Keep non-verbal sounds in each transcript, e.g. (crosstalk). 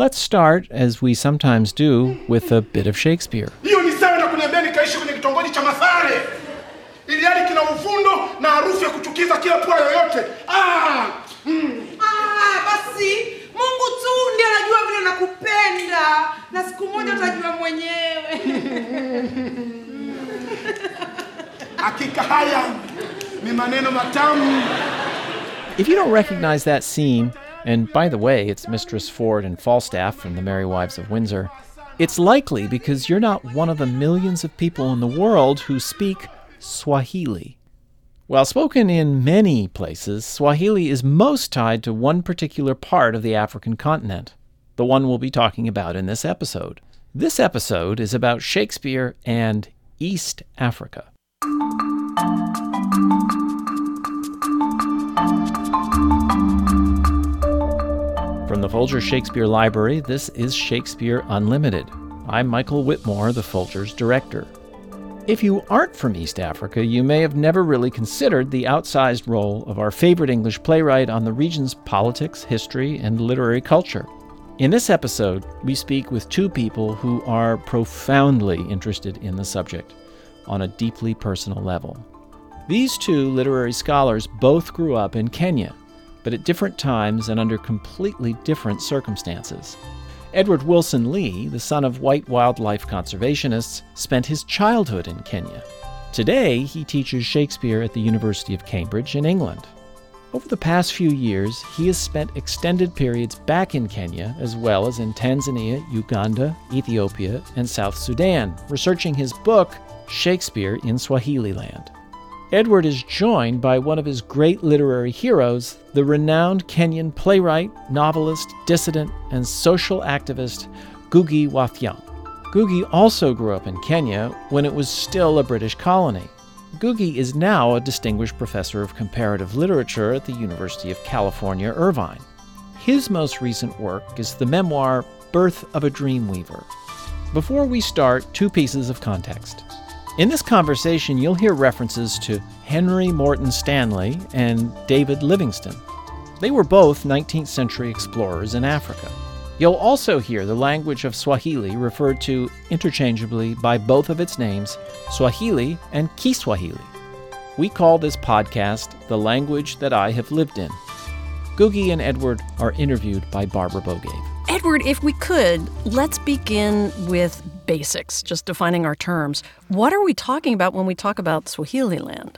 Let's start, as we sometimes do, with a bit of Shakespeare. hiyo ni sawa na kuniambia nikaishi kwenye kitongoji cha Mathare iliali kina uvundo na harufu ya kuchukiza kila pua yoyote. Ah, mm. Ah, basi Mungu tu ndiye anajua vile nakupenda na siku moja utajua mwenyewe. (laughs) Hakika haya ni maneno matamu. If you don't recognize that scene, and by the way, it's Mistress Ford and Falstaff from The Merry Wives of Windsor, it's likely because you're not one of the millions of people in the world who speak Swahili. While spoken in many places, Swahili is most tied to one particular part of the African continent, the one we'll be talking about in this episode. This episode is about Shakespeare and East Africa. From the Folger Shakespeare Library, this is Shakespeare Unlimited. I'm Michael Whitmore, the Folger's director. If you aren't from East Africa, you may have never really considered the outsized role of our favorite English playwright on the region's politics, history, and literary culture. In this episode, we speak with two people who are profoundly interested in the subject on a deeply personal level. These two literary scholars both grew up in Kenya, but at different times and under completely different circumstances. Edward Wilson-Lee, the son of white wildlife conservationists, spent his childhood in Kenya. Today, he teaches Shakespeare at the University of Cambridge in England. Over the past few years, he has spent extended periods back in Kenya as well as in Tanzania, Uganda, Ethiopia, and South Sudan, researching his book, Shakespeare in Swahili Land. Edward is joined by one of his great literary heroes, the renowned Kenyan playwright, novelist, dissident, and social activist Ngugi wa Thiong'o. Ngugi also grew up in Kenya when it was still a British colony. Ngugi is now a distinguished professor of comparative literature at the University of California, Irvine. His most recent work is the memoir Birth of a Dreamweaver. Before we start, two pieces of context. In this conversation, you'll hear references to Henry Morton Stanley and David Livingstone. They were both 19th century explorers in Africa. You'll also hear the language of Swahili referred to interchangeably by both of its names, Swahili and Kiswahili. We call this podcast The Language That I Have Lived In. Ngugi and Edward are interviewed by Barbara Bogaev. Edward, if we could, let's begin with basics, just defining our terms. What are we talking about when we talk about Swahili land?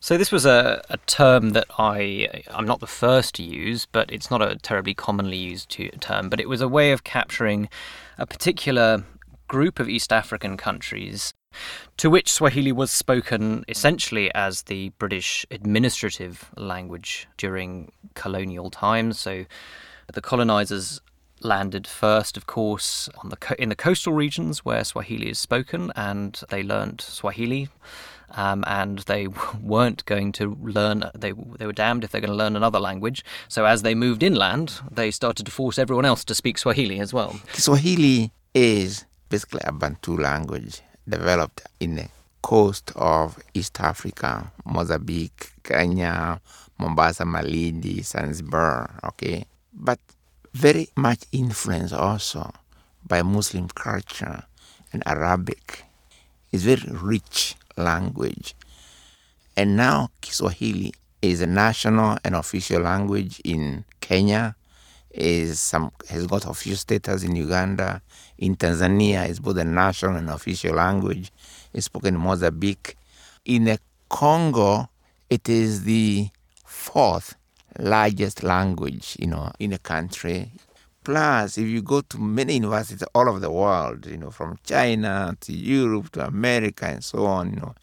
So this was a, a term that I I'm not the first to use, but it's not a terribly commonly used to, term. But it was a way of capturing a particular group of East African countries to which Swahili was spoken essentially as the British administrative language during colonial times. So the colonizers landed first, of course, on the co- in the coastal regions where Swahili is spoken, and they learned Swahili. Um, and they (laughs) weren't going to learn. They they were damned if they're going to learn another language. So as they moved inland, they started to force everyone else to speak Swahili as well. Swahili is basically a Bantu language developed in the coast of East Africa, Mozambique, Kenya, Mombasa, Malindi, Zanzibar. Okay, but very much influenced also by Muslim culture and Arabic. It's very rich language. And now Kiswahili is a national and official language in Kenya, is some has got official status in Uganda. In Tanzania, it's both a national and official language. It's spoken in Mozambique. In the Congo, it is the fourth largest language, you know, in a country. Plus, if you go to many universities all over the world, you know, from China to Europe to America and so on, you know,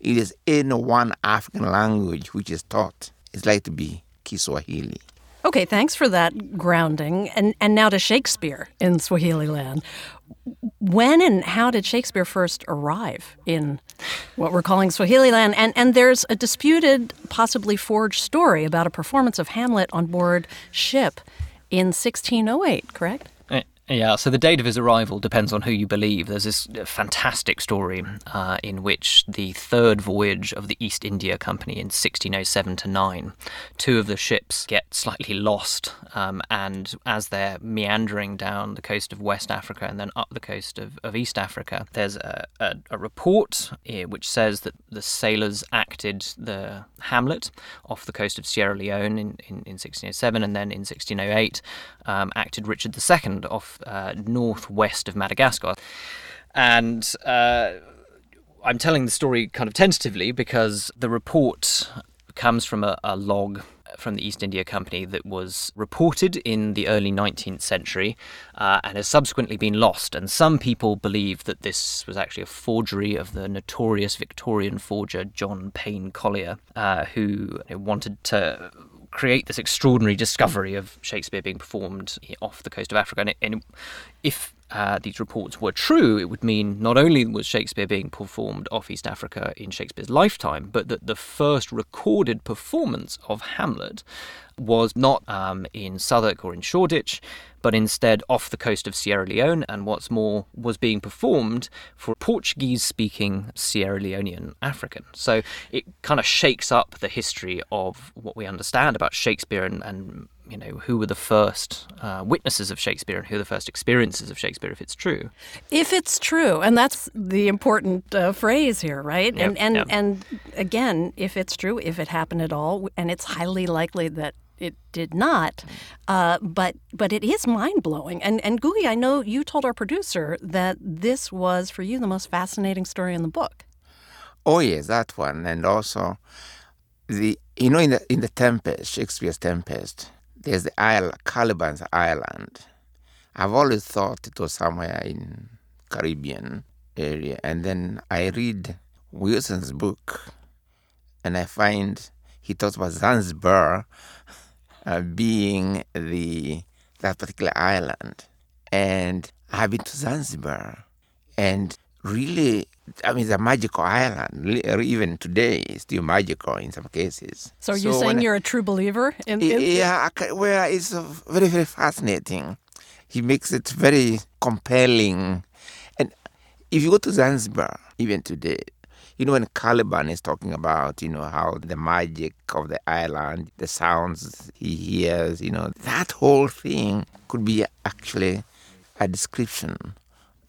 it is in one African language which is taught. It's like to be Kiswahili. Okay, thanks for that grounding. And and now to Shakespeare in Swahili land. When and how did Shakespeare first arrive in what we're calling Swahili land? And and there's a disputed, possibly forged story about a performance of Hamlet on board ship in 1608, correct? Eh, Yeah, so the date of his arrival depends on who you believe. There's this fantastic story uh, in which the third voyage of the East India Company in 1607 to 9, two of the ships get slightly lost, um, and as they're meandering down the coast of West Africa and then up the coast of, of East Africa, there's a, a, a report here which says that the sailors acted the Hamlet off the coast of Sierra Leone in, in, in 1607, and then in 1608 um, acted Richard II off uh, northwest of Madagascar. And uh, I'm telling the story kind of tentatively because the report comes from a, a log from the East India Company that was reported in the early 19th century uh, and has subsequently been lost. And some people believe that this was actually a forgery of the notorious Victorian forger John Payne Collier, uh, who wanted to create this extraordinary discovery of Shakespeare being performed off the coast of Africa. And, it, and if uh, these reports were true, it would mean not only was Shakespeare being performed off East Africa in Shakespeare's lifetime, but that the first recorded performance of Hamlet was not um, in Southwark or in Shoreditch, but instead off the coast of Sierra Leone, and what's more, was being performed for Portuguese speaking Sierra Leonean African. So it kind of shakes up the history of what we understand about Shakespeare and, and you know who were the first uh, witnesses of Shakespeare and who were the first experiences of Shakespeare, if it's true. If it's true, and that's the important uh, phrase here, right? Yep, and and yep. and again, if it's true, if it happened at all, and it's highly likely that it did not, uh, but but it is mind blowing. And and Ngugi, I know you told our producer that this was for you the most fascinating story in the book. Oh yes, that one, and also the you know in the in the Tempest, Shakespeare's Tempest, there's the island, Caliban's Island. I've always thought it was somewhere in Caribbean area, and then I read Wilson's book, and I find he talks about Zanzibar (laughs) uh, being the that particular island, and I've been to Zanzibar, and really, I mean, it's a magical island. Even today, it's still magical in some cases. So are you when saying you're a true believer in? in yeah, I well, it's very, very fascinating. He makes it very compelling. And if you go to Zanzibar, even today, you know, when Caliban is talking about, you know, how the magic of the island, the sounds he hears, you know, that whole thing could be actually a description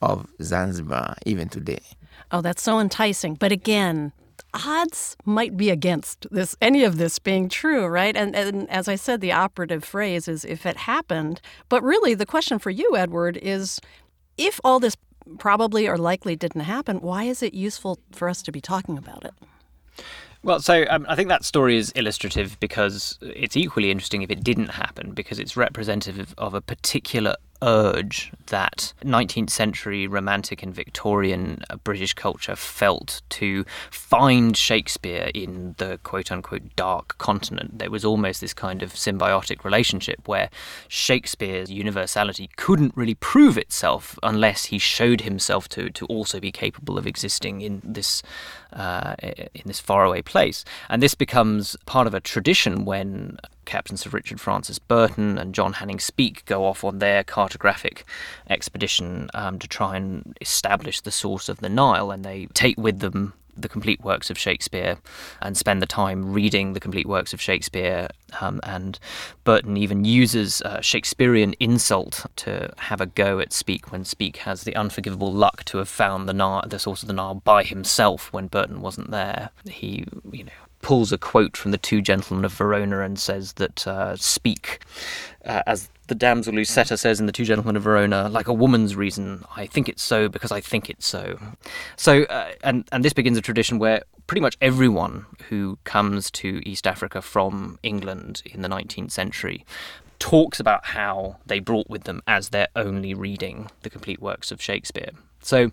of Zanzibar even today. Oh, that's so enticing. But again, odds might be against this any of this being true, right? And, and as I said, the operative phrase is if it happened. But really, the question for you, Edward, is if all this probably or likely didn't happen, why is it useful for us to be talking about it? Well, so um, I think that story is illustrative because it's equally interesting if it didn't happen because it's representative of a particular urge that 19th century romantic and Victorian uh, British culture felt to find Shakespeare in the quote unquote dark continent. There was almost this kind of symbiotic relationship where Shakespeare's universality couldn't really prove itself unless he showed himself to, to also be capable of existing in this uh, in this faraway place. And this becomes part of a tradition when Captain Sir Richard Francis Burton and John Hanning Speke go off on their cartographic expedition um, to try and establish the source of the Nile, and they take with them the complete works of Shakespeare and spend the time reading the complete works of Shakespeare. Um, and Burton even uses uh, Shakespearean insult to have a go at Speke when Speke has the unforgivable luck to have found the Nile, the source of the Nile by himself when Burton wasn't there. He, you know, pulls a quote from the Two Gentlemen of Verona and says that uh, Speke, uh, as the damsel Lucetta says in the Two Gentlemen of Verona, like a woman's reason, I think it's so because I think it's so. So, uh, and and this begins a tradition where pretty much everyone who comes to East Africa from England in the 19th century talks about how they brought with them as their only reading the complete works of Shakespeare. So,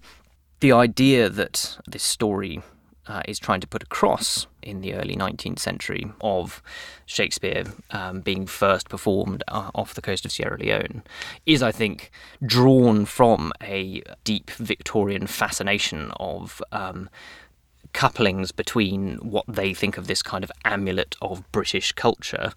the idea that this story uh, is trying to put across in the early 19th century of Shakespeare um, being first performed uh, off the coast of Sierra Leone is, I think, drawn from a deep Victorian fascination of. Um, couplings between what they think of this kind of amulet of British culture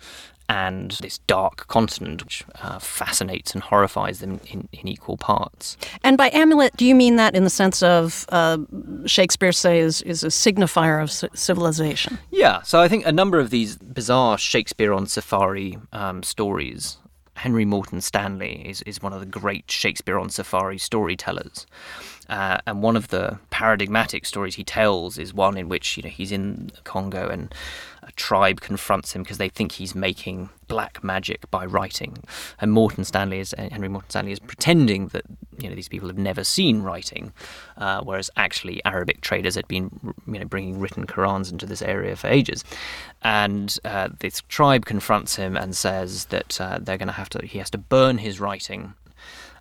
and this dark continent, which uh, fascinates and horrifies them in, in equal parts. And by amulet, do you mean that in the sense of uh, Shakespeare says is, is a signifier of c- civilization? Yeah, so I think a number of these bizarre Shakespeare on safari um, stories. Henry Morton Stanley is, is one of the great Shakespeare on safari storytellers. Uh, and one of the paradigmatic stories he tells is one in which you know he's in Congo and a tribe confronts him because they think he's making black magic by writing. And Morton Stanley is Henry Morton Stanley is pretending that you know these people have never seen writing, uh, whereas actually Arabic traders had been you know bringing written Qurans into this area for ages. And uh, this tribe confronts him and says that uh, they're going to have to he has to burn his writing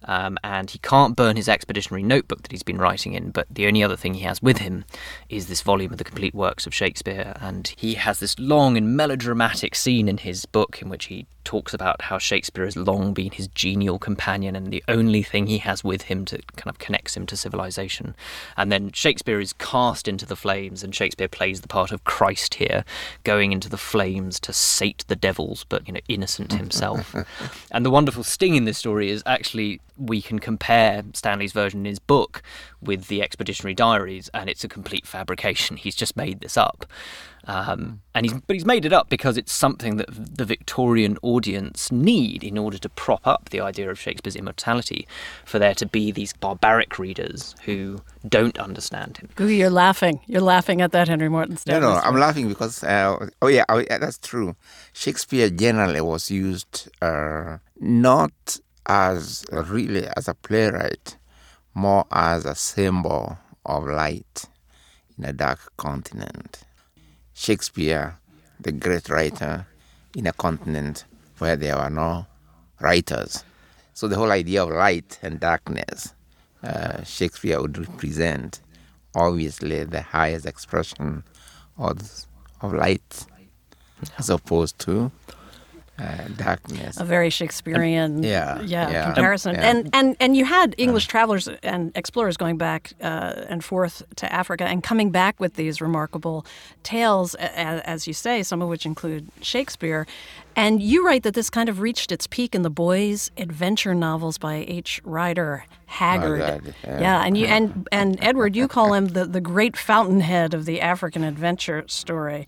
um, and he can't burn his expeditionary notebook that he's been writing in, but the only other thing he has with him is this volume of the complete works of Shakespeare. And he has this long and melodramatic scene in his book in which he talks about how Shakespeare has long been his genial companion and the only thing he has with him to kind of connects him to civilization. And then Shakespeare is cast into the flames, and Shakespeare plays the part of Christ here, going into the flames to sate the devils, but you know, innocent himself. (laughs) and the wonderful sting in this story is actually we can compare Stanley's version in his book with the Expeditionary Diaries, and it's a complete fabrication. He's just made this up. Um, and he's but he's made it up because it's something that the Victorian audience need in order to prop up the idea of Shakespeare's immortality, for there to be these barbaric readers who don't understand him. Ooh, you're laughing. You're laughing at that, Henry Morton No, no, I'm laughing because, uh, oh yeah, oh, yeah, that's true. Shakespeare generally was used uh, not as really as a playwright, more as a symbol of light in a dark continent. Shakespeare, the great writer, in a continent where there were no writers. So the whole idea of light and darkness, uh, Shakespeare would represent obviously the highest expression of, of light as opposed to uh, darkness. a very Shakespearean Yeah, yeah. comparison. Yeah. And and and you had English travelers and explorers going back uh, and forth to Africa and coming back with these remarkable tales, as you say, some of which include Shakespeare. And you write that this kind of reached its peak in the boys' adventure novels by H. Rider Haggard. Haggard, yeah. and you (laughs) and and Edward, you call him the, the great fountainhead of the African adventure story.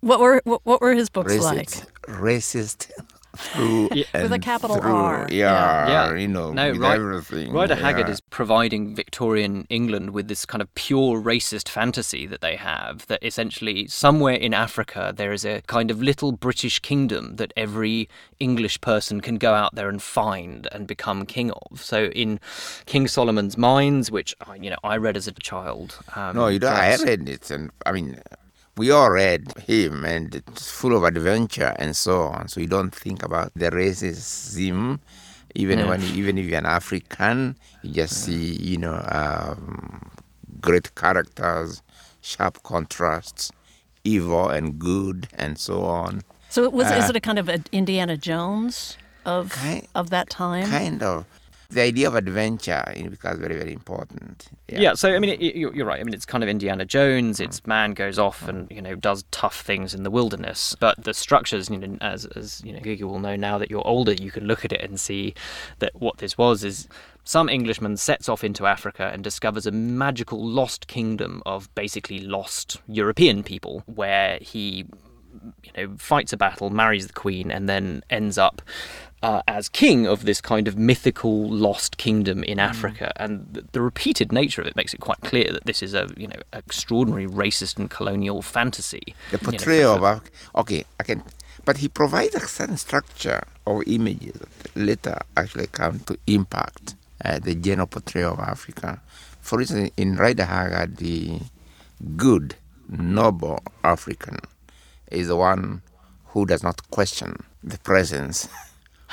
What were what, what were his books like? Racist, racist through With a capital through. R, Yeah, yeah. you know, no, with Ri- everything. Rider Haggard is providing Victorian England with this kind of pure racist fantasy that they have. That essentially, somewhere in Africa, there is a kind of little British kingdom that every English person can go out there and find and become king of. So, in King Solomon's Mines, which I, you know I read as a child. Um, No, you don't. I perhaps- read it, and I mean, we all read him, and it's full of adventure and so on. So you don't think about the racism, even when even if you're an African, you just see, you know, um, great characters, sharp contrasts, evil and good, and so on. So it was is Uh, it a kind of an Indiana Jones of Ki- of that time? Kind of. The idea of adventure you becomes very, very important. Yeah. so I mean, it, you're right. I mean, it's kind of Indiana Jones. It's man goes off and you know does tough things in the wilderness, but the structures, you know, as as you know, Ngugi will know now that you're older, you can look at it and see that what this was is some Englishman sets off into Africa and discovers a magical lost kingdom of basically lost European people, where he you know, fights a battle, marries the queen, and then ends up uh, as king of this kind of mythical lost kingdom in Africa. And the, the repeated nature of it makes it quite clear that this is a you know extraordinary racist and colonial fantasy. The you know, portrayal of okay, I can, but he provides a certain structure of images that later actually come to impact uh, the general portrayal of Africa. For instance, in Rider Haggard, the good, noble African is the one who does not question the presence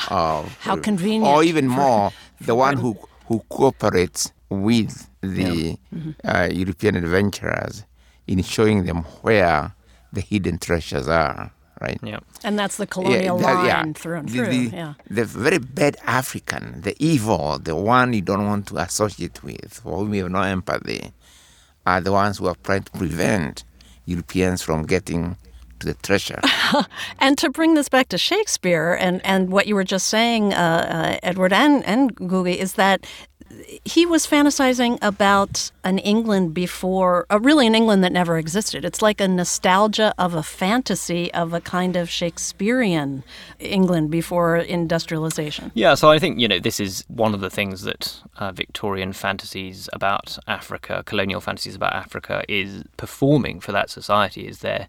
of How convenient or even for- more (laughs) the one who who cooperates with the uh, European adventurers in showing them where the hidden treasures are, right? Yeah. and that's the colonial that- line through and the, through. The, yeah. the very bad African, the evil, the one you don't want to associate with, for whom you have no empathy, are the ones who are trying to prevent Europeans from getting to the treasure. (laughs) And to bring this back to Shakespeare and, and what you were just saying, uh, uh, Edward and, and Ngugi, is that he was fantasizing about an England before, uh, really an England that never existed. It's like a nostalgia of a fantasy of a kind of Shakespearean England before industrialization. Yeah, so I think, you know, this is one of the things that uh, Victorian fantasies about Africa, colonial fantasies about Africa, is performing for that society, is they're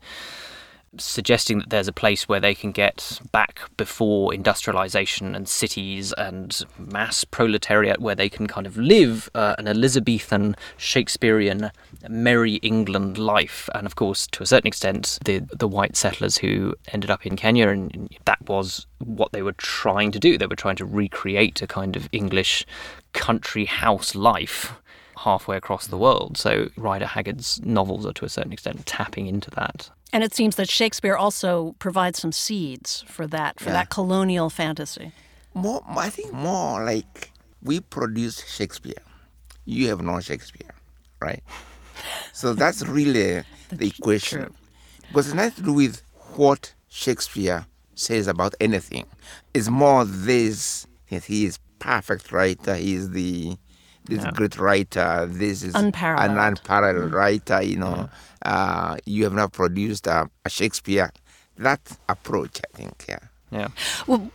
suggesting that there's a place where they can get back before industrialization and cities and mass proletariat where they can kind of live uh, an Elizabethan, Shakespearean, merry England life. And of course, to a certain extent, the, the white settlers who ended up in Kenya, and that was what they were trying to do. They were trying to recreate a kind of English country house life halfway across the world. So Rider Haggard's novels are to a certain extent tapping into that. And it seems that Shakespeare also provides some seeds for that, for Yeah. that colonial fantasy. More, I think more like we produce Shakespeare. You have no Shakespeare, right? So that's really (laughs) the equation. Because it's nothing to do with what Shakespeare says about anything. It's more this that he is perfect writer, he is the this great writer, this is Unparalleled. an unparalleled mm. writer, you know. Mm. Uh, you have not produced a, a Shakespeare. That approach, I think, yeah. Yeah. Well,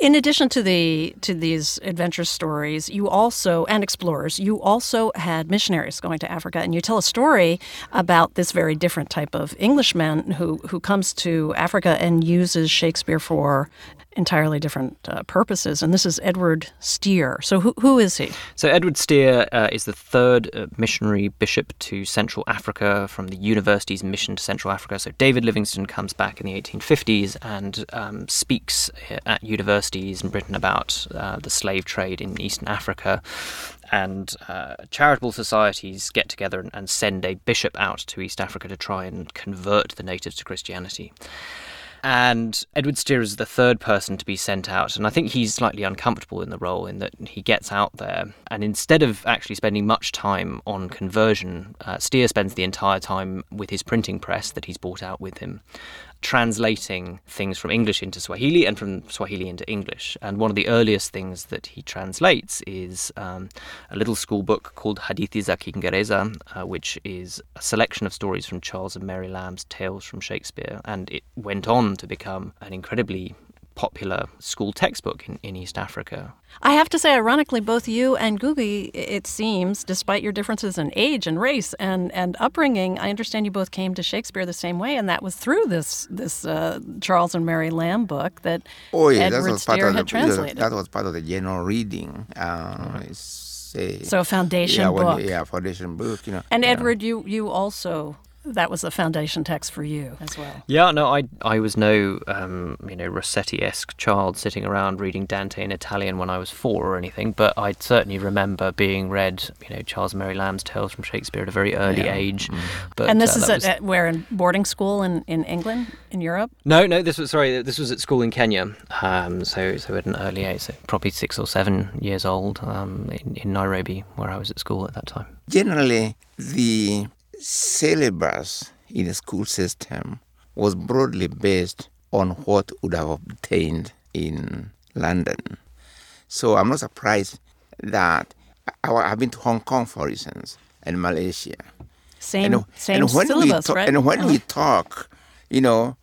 in addition to the to these adventure stories, you also and explorers, you also had missionaries going to Africa, and you tell a story about this very different type of Englishman who who comes to Africa and uses Shakespeare for entirely different uh, purposes. And this is Edward Steere. So who who is he? So Edward Steere uh, is the third uh, missionary bishop to Central Africa from the university's mission to Central Africa. So David Livingstone comes back in the 1850s and um, speaks at universities in Britain about uh, the slave trade in Eastern Africa. And uh, charitable societies get together and, and send a bishop out to East Africa to try and convert the natives to Christianity. And Edward Steere is the third person to be sent out. And I think he's slightly uncomfortable in the role in that he gets out there. And instead of actually spending much time on conversion, uh, Steere spends the entire time with his printing press that he's brought out with him, translating things from English into Swahili and from Swahili into English. And one of the earliest things that he translates is um, a little school book called Hadithi za Kiingereza, uh, which is a selection of stories from Charles and Mary Lamb's Tales from Shakespeare. And it went on to become an incredibly popular school textbook in, in East Africa. I have to say, ironically, both you and Ngugi, it seems, despite your differences in age and race and, and upbringing, I understand you both came to Shakespeare the same way, and that was through this this uh, Charles and Mary Lamb book that Oh yeah, Edward that was part Steere of had the translated. that was part of the general reading. Uh, it's a, so a foundation yeah, book. you- yeah, foundation book. You know, And yeah. Edward, you you also that was the foundation text for you as well. Yeah, no, I I was no um, you know Rossetti-esque child sitting around reading Dante in Italian when I was four or anything, but I certainly remember being read you know Charles and Mary Lamb's Tales from Shakespeare at a very early Yeah. age. But and this uh, is at, was- at where in boarding school in, in England, in Europe. no, no, this was sorry, this was at school in Kenya. Um, so so at an early age, so probably six or seven years old um, in, in Nairobi, where I was at school at that time. Generally, the syllabus in the school system was broadly based on what would have obtained in London. So I'm not surprised that I, I've been to Hong Kong, for instance, and Malaysia. Same and, same and when syllabus, we talk, right? And when Oh. we uh-huh. talk, you know,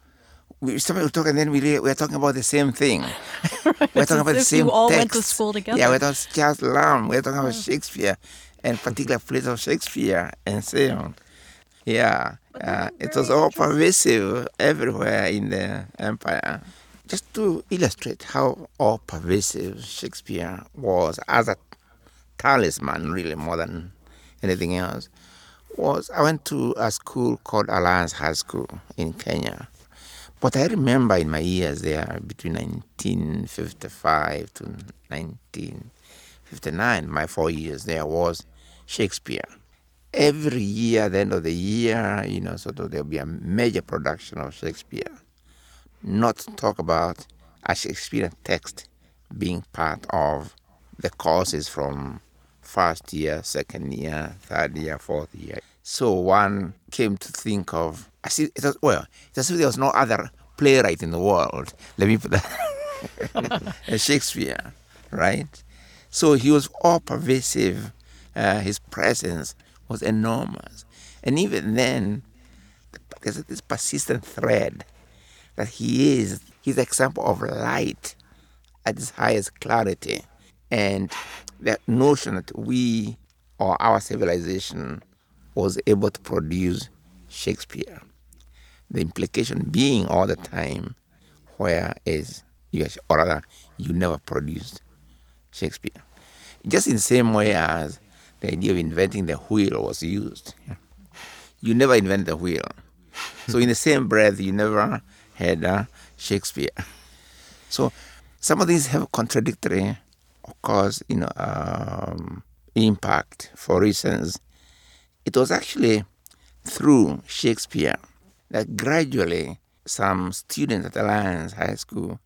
we somebody will talk and then we we are talking about the same thing. (laughs) We're It's talking about the same you all text. went to school together. Yeah, we're talking Charles Lamb. We're talking about uh-huh. Shakespeare and particular plays of Shakespeare and so on. Yeah, uh, it was all pervasive everywhere in the empire. Just to illustrate how all pervasive Shakespeare was as a talisman, really more than anything else, was I went to a school called Alliance High School in Kenya. But I remember in my years there, between 1955 to 1959, my four years there was Shakespeare. Every year, at the end of the year, you know, sort of there'll be a major production of Shakespeare. Not talk about a Shakespearean text being part of the courses from first year, second year, third year, fourth year. So one came to think of, see, it was, well, it's as if there was no other playwright in the world. Let me put that. (laughs) Shakespeare, right? So he was all pervasive. Uh, his presence was enormous. And even then, there's this persistent thread that he is, the example of light at its highest clarity. And that notion that we or our civilization was able to produce Shakespeare. The implication being all the time, where is you, or rather, you never produced Shakespeare. Just in the same way as the idea of inventing the wheel was used. You never invent the wheel. So in the same breath, you never had uh, Shakespeare. So some of these have contradictory, of course, you know, um, impact. For instance, it was actually through Shakespeare that gradually some students at Alliance High School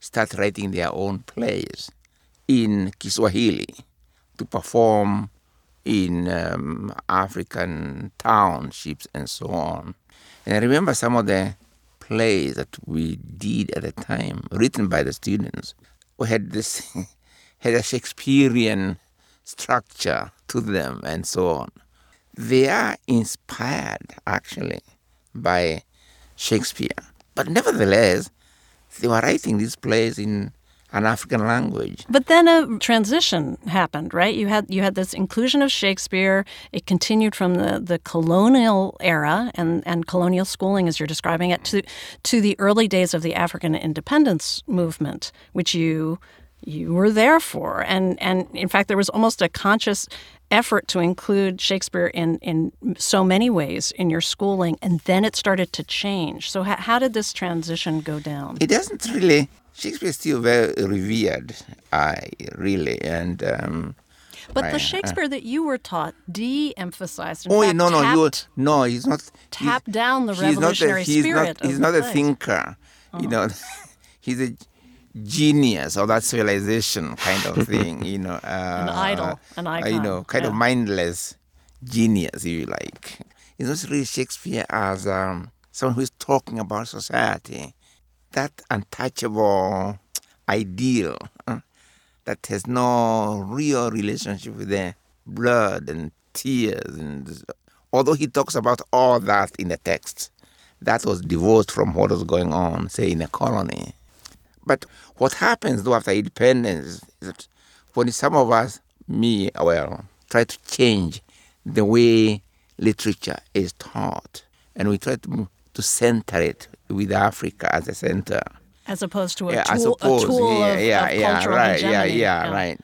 start writing their own plays in Kiswahili to perform in um, African townships and so on. And I remember some of the plays that we did at the time, written by the students, we had this (laughs) had a Shakespearean structure to them and so on. They are inspired actually by Shakespeare. But nevertheless, they were writing these plays in an African language. But then a transition happened, right? You had you had this inclusion of Shakespeare. It continued from the, the colonial era and, and colonial schooling, as you're describing it, to to the early days of the African independence movement, which you you were there for. And and in fact, there was almost a conscious effort to include Shakespeare in in so many ways in your schooling, and then it started to change. So how, how did this transition go down? It doesn't really. Shakespeare is still very revered, I really, and. Um, but the I- Shakespeare that you were taught de-emphasized. oh fact, no, no, you no, he's not. tapped he's- down the he's not revolutionary he's spirit Not, of he's not a thinker. You know, (laughs) he's a genius of that civilization kind of thing. You know, (laughs) uh, idol, an uh, You know, icon, kind of mindless genius, if you like. It's not really Shakespeare as um, someone who's talking about society, that untouchable ideal that has no real relationship with the blood and tears and although he talks about all that in the text that was divorced from what was going on say in a colony. But what happens though after independence is that when some of us me well try to change the way literature is taught and we try to to center it with africa as a center as opposed to a yeah, tool, suppose. a tool yeah, of, yeah, of yeah, cultural right, yeah, hegemony. yeah, right.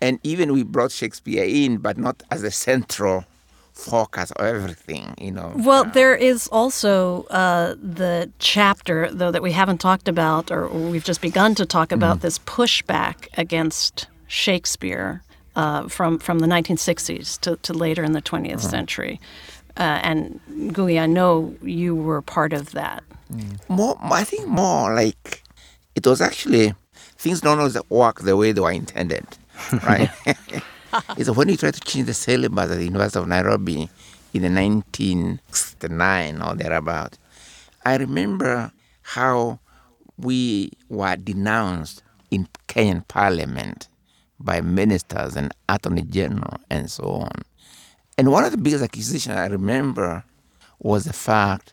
And even we brought Shakespeare in, but not as a central focus of everything, you know. Well, Uh, there is also uh, the chapter, though, that we haven't talked about, or we've just begun to talk Mm-hmm. about this pushback against Shakespeare uh, from from the 1960s to, to later in the 20th Uh-huh. century. Uh, and Ngugi, I know you were part of that. More, I think more like it was actually things don't always work the way they were intended, (laughs) right? (laughs) it's when you try to change the syllabus at the University of Nairobi in the 1969 or thereabout. I remember how we were denounced in Kenyan Parliament by ministers and attorney general and so on. And one of the biggest accusations I remember was the fact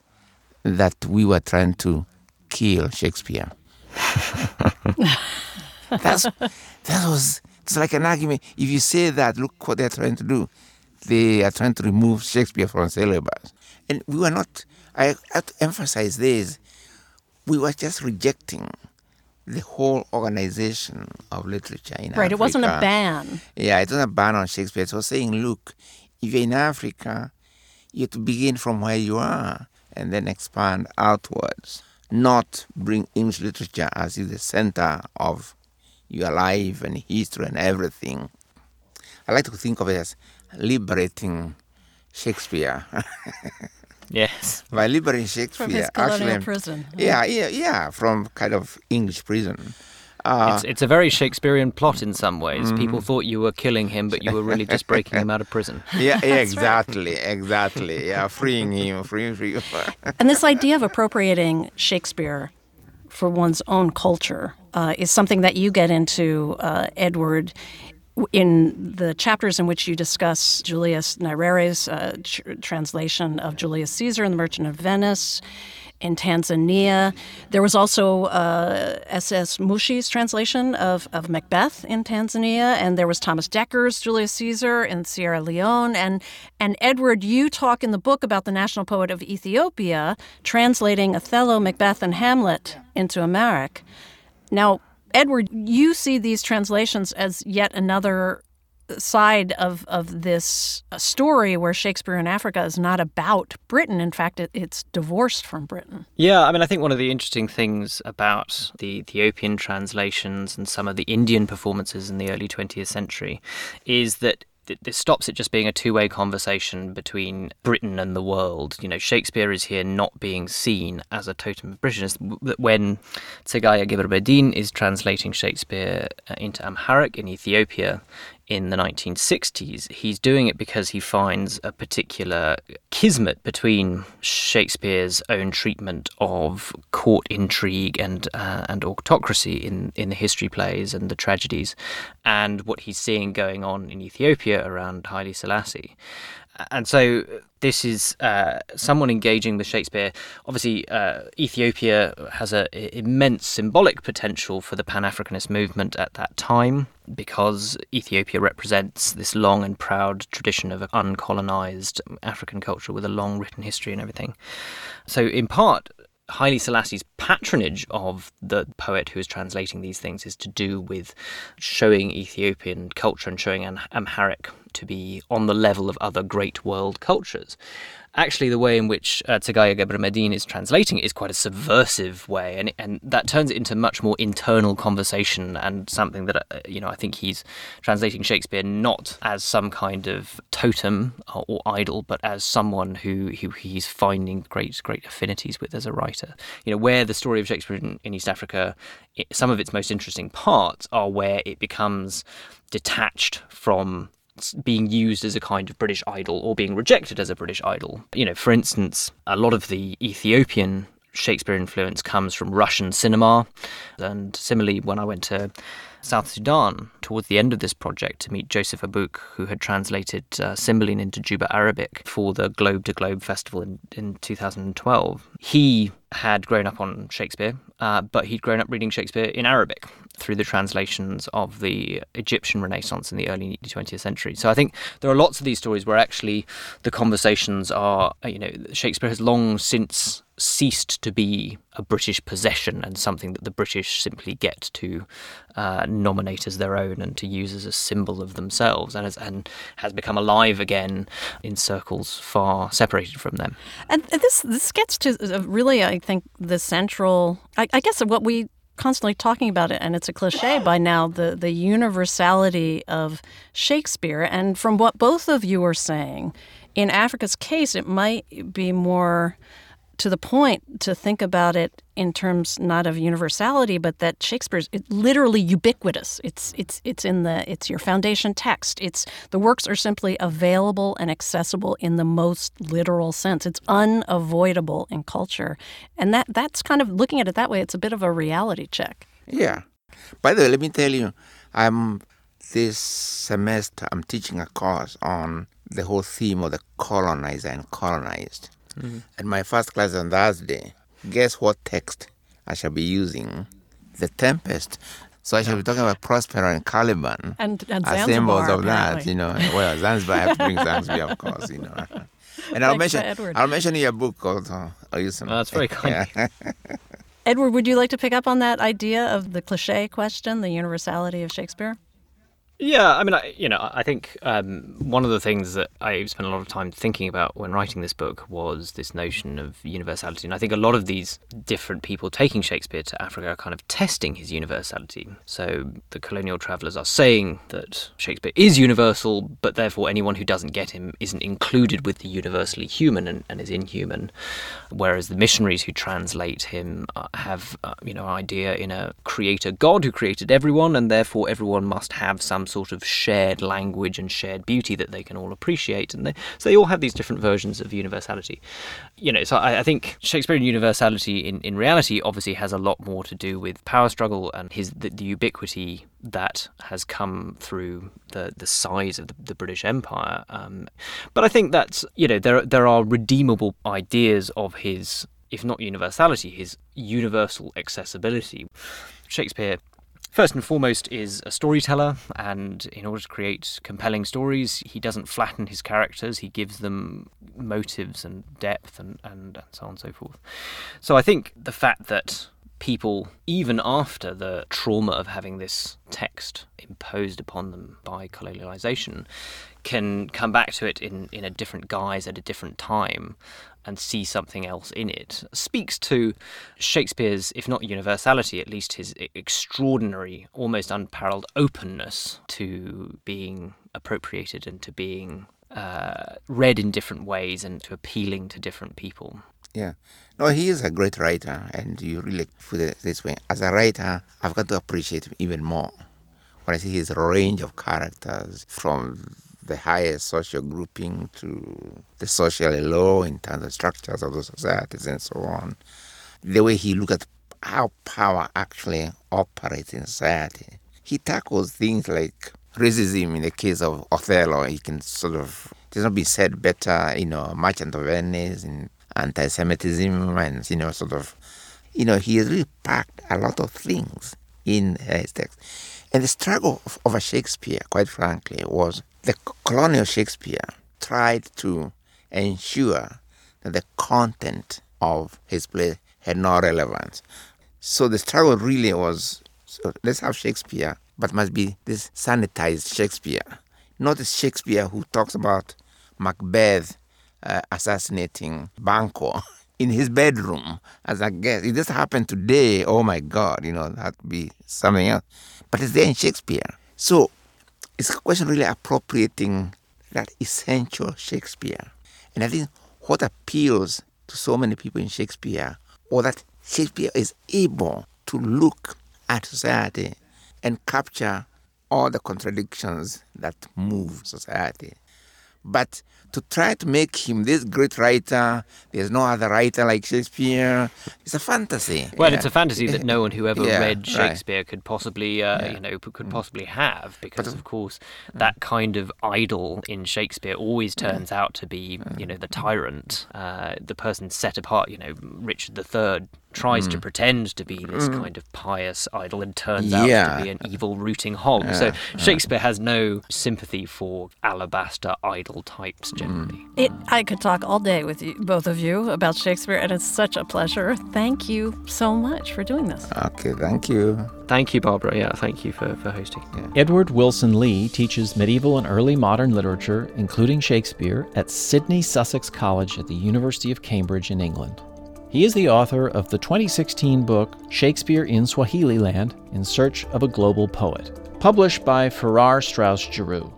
that we were trying to kill Shakespeare. That's that was it's like an argument. If you say that, look what they're trying to do. They are trying to remove Shakespeare from syllabus. And we were not I have to emphasize this. We were just rejecting the whole organization of literature in Right, it wasn't a ban. Yeah, it wasn't a ban on Shakespeare. It was saying, look, if you're in Africa, you have to begin from where you are and then expand outwards, not bring English literature as the center of your life and history and everything. I like to think of it as liberating Shakespeare. (laughs) Yes. By liberating Shakespeare, his colonial actually, prison. Yeah, yeah, yeah, from kind of English prison. It's, it's a very Shakespearean plot in some ways. People thought you were killing him, but you were really just breaking him out of prison. (laughs) Yeah, yeah exactly, exactly. Yeah, freeing him, freeing, freeing. (laughs) And this idea of appropriating Shakespeare for one's own culture uh, is something that you get into, uh, Edward, in the chapters in which you discuss Julius Nyerere's uh, tr- translation of Julius Caesar and the Merchant of Venice in Tanzania. There was also uh, S.S. Mushi's translation of, of Macbeth in Tanzania, and there was Thomas Decker's Julius Caesar in Sierra Leone. And, and Edward, you talk in the book about the national poet of Ethiopia translating Othello, Macbeth, and Hamlet into Amharic. Now, Edward, you see these translations as yet another side of, of this story where Shakespeare in Africa is not about Britain. In fact, it, it's divorced from Britain. Yeah, I mean, I think one of the interesting things about the Ethiopian translations and some of the Indian performances in the early 20th century is that this stops it just being a two-way conversation between Britain and the world. You know, Shakespeare is here not being seen as a totem of Britishness. When Tsegaye Gabre-Medhin is translating Shakespeare uh, into Amharic in Ethiopia, in the 1960s, he's doing it because he finds a particular kismet between Shakespeare's own treatment of court intrigue and uh, and autocracy in, in the history plays and the tragedies, and what he's seeing going on in Ethiopia around Haile Selassie. And so this is uh, someone engaging with Shakespeare. Obviously, uh, Ethiopia has an immense symbolic potential for the Pan Africanist movement at that time because Ethiopia represents this long and proud tradition of uncolonized African culture with a long written history and everything. So, in part, Haile Selassie's patronage of the poet who is translating these things is to do with showing Ethiopian culture and showing Amharic to be on the level of other great world cultures actually the way in which uh, Tsegaye Gabre-Medhin is translating it is quite a subversive way, and and that turns it into much more internal conversation and something that uh, you know I think he's translating Shakespeare not as some kind of totem or, or idol, but as someone who, who he's finding great great affinities with as a writer. You know where the story of Shakespeare in, in East Africa, it, some of its most interesting parts are where it becomes detached from being used as a kind of British idol or being rejected as a British idol. You know, for instance, a lot of the Ethiopian Shakespeare influence comes from Russian cinema. And similarly, when I went to South Sudan towards the end of this project to meet Joseph Abuk, who had translated uh, Cymbeline into Juba Arabic for the Globe to Globe Festival in, in 2012, he had grown up on Shakespeare, uh, but he'd grown up reading Shakespeare in Arabic through the translations of the Egyptian Renaissance in the early 20th century. So I think there are lots of these stories where actually the conversations are, you know, Shakespeare has long since ceased to be a British possession and something that the British simply get to uh, nominate as their own and to use as a symbol of themselves, and has, and has become alive again in circles far separated from them. And this this gets to really, I think, the central. I, I guess what we constantly talking about it, and it's a cliche by now the, the universality of Shakespeare. And from what both of you are saying, in Africa's case, it might be more to the point to think about it in terms not of universality, but that Shakespeare's literally ubiquitous. It's it's it's in the it's your foundation text. It's the works are simply available and accessible in the most literal sense. It's unavoidable in culture, and that that's kind of looking at it that way. It's a bit of a reality check. Yeah. By the way, let me tell you, I'm this semester I'm teaching a course on the whole theme of the colonizer and colonized. Mm-hmm. And my first class on Thursday, guess what text I shall be using? The Tempest. So I shall be talking about Prospero and Caliban and, and as symbols of that, you know. Well, Zanzibar, I have to bring (laughs) Zanzibar, of course, you know. And I'll mention, I'll mention in your book also. I'll use some. Oh, that's very kind. Yeah. (laughs) Edward, would you like to pick up on that idea of the cliche question, the universality of Shakespeare? Yeah, I mean, I, you know, I think um, one of the things that I spent a lot of time thinking about when writing this book was this notion of universality, and I think a lot of these different people taking Shakespeare to Africa are kind of testing his universality. So the colonial travellers are saying that Shakespeare is universal, but therefore anyone who doesn't get him isn't included with the universally human and, and is inhuman. Whereas the missionaries who translate him uh, have, uh, you know, an idea in a creator God who created everyone, and therefore everyone must have some sort of shared language and shared beauty that they can all appreciate. And they, so they all have these different versions of universality. You know, so I, I think Shakespearean universality in, in reality obviously has a lot more to do with power struggle and his the, the ubiquity that has come through the, the size of the, the British Empire. Um, but I think that's, you know, there, there are redeemable ideas of his if not universality, his universal accessibility. Shakespeare first and foremost is a storyteller and in order to create compelling stories he doesn't flatten his characters he gives them motives and depth and, and, and so on and so forth. So i think the fact that people even after the trauma of having this text imposed upon them by colonialization can come back to it in, in a different guise at a different time and see something else in it speaks to Shakespeare's, if not universality, at least his extraordinary, almost unparalleled openness to being appropriated and to being uh, read in different ways and to appealing to different people. Yeah. No, he is a great writer, and you really put it this way. As a writer, I've got to appreciate him even more when I see his range of characters from the highest social grouping to the socially low in terms of structures of the societies and so on. The way he looked at how power actually operates in society. He tackles things like racism in the case of Othello. He can sort of, has not been said better, you know, Merchant of Venice and anti Semitism and, you know, sort of, you know, he has really packed a lot of things in uh, his text. And the struggle of, a Shakespeare, quite frankly, was the colonial Shakespeare tried to ensure that the content of his play had no relevance. So the struggle really was so let's have Shakespeare, but must be this sanitized Shakespeare, not the Shakespeare who talks about Macbeth uh, assassinating Banquo (laughs) in his bedroom as a guest. If this happened today, oh my God, you know, that'd be something else. But it's there in Shakespeare. So it's a question really appropriating that essential Shakespeare. And I think what appeals to so many people in Shakespeare, or that Shakespeare is able to look at society and capture all the contradictions that move society. But to try to make him this great writer, there's no other writer like Shakespeare. It's a fantasy. Well, yeah. it's a fantasy that (laughs) no one who ever Yeah, read right. Shakespeare could possibly, uh, Yeah. Mm. you know, could possibly have, because of course that kind of idol in Shakespeare always turns out to be, you know, the tyrant, uh, the person set apart. You know, Richard III tries Mm. to pretend to be this kind of pious idol and turns out to be an evil rooting hog. so Shakespeare has no sympathy for alabaster idol types generally. It, I could talk all day with you, both of you about Shakespeare, and it's such a pleasure. Thank you so much for doing this. Okay, thank you. Thank you, Barbara. Yeah, thank you for, for hosting. Edward Wilson Lee teaches medieval and early modern literature, including Shakespeare, at Sydney Sussex College at the University of Cambridge in England. He is the author of the 2016 book Shakespeare in Swahili Land In Search of a Global Poet, published by Farrar Straus Giroux.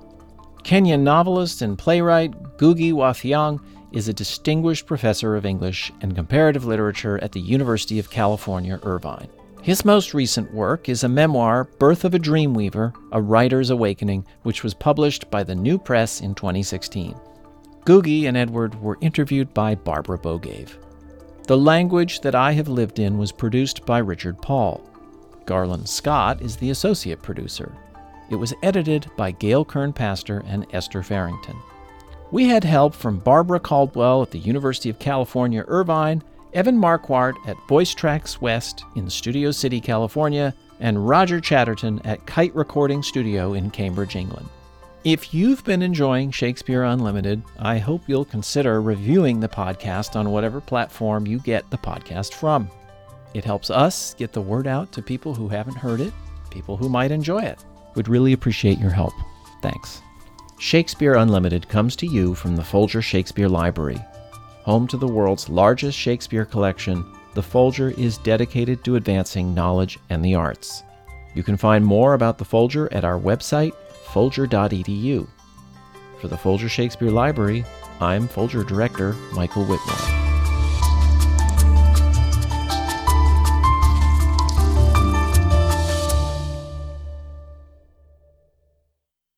Kenyan novelist and playwright Ngugi wa Thiong'o is a distinguished professor of English and comparative literature at the University of California, Irvine. His most recent work is a memoir, Birth of a Dreamweaver A Writer's Awakening, which was published by the New Press in 2016. Ngugi and Edward were interviewed by Barbara Bogaev. The Language That I Have Lived In was produced by Richard Paul. Garland Scott is the associate producer. It was edited by Gail Kern Paster and Esther Farrington. We had help from Barbara Caldwell at the University of California, Irvine, Evan Marquardt at Voice Tracks West in Studio City, California, and Roger Chatterton at Kite Recording Studio in Cambridge, England. If you've been enjoying Shakespeare Unlimited, I hope you'll consider reviewing the podcast on whatever platform you get the podcast from. It helps us get the word out to people who haven't heard it, people who might enjoy it. We'd really appreciate your help. Thanks. Shakespeare Unlimited comes to you from the Folger Shakespeare Library. Home to the world's largest Shakespeare collection, the Folger is dedicated to advancing knowledge and the arts. You can find more about the Folger at our website, folger.edu. For the Folger Shakespeare Library, I'm Folger Director Michael Whitmore.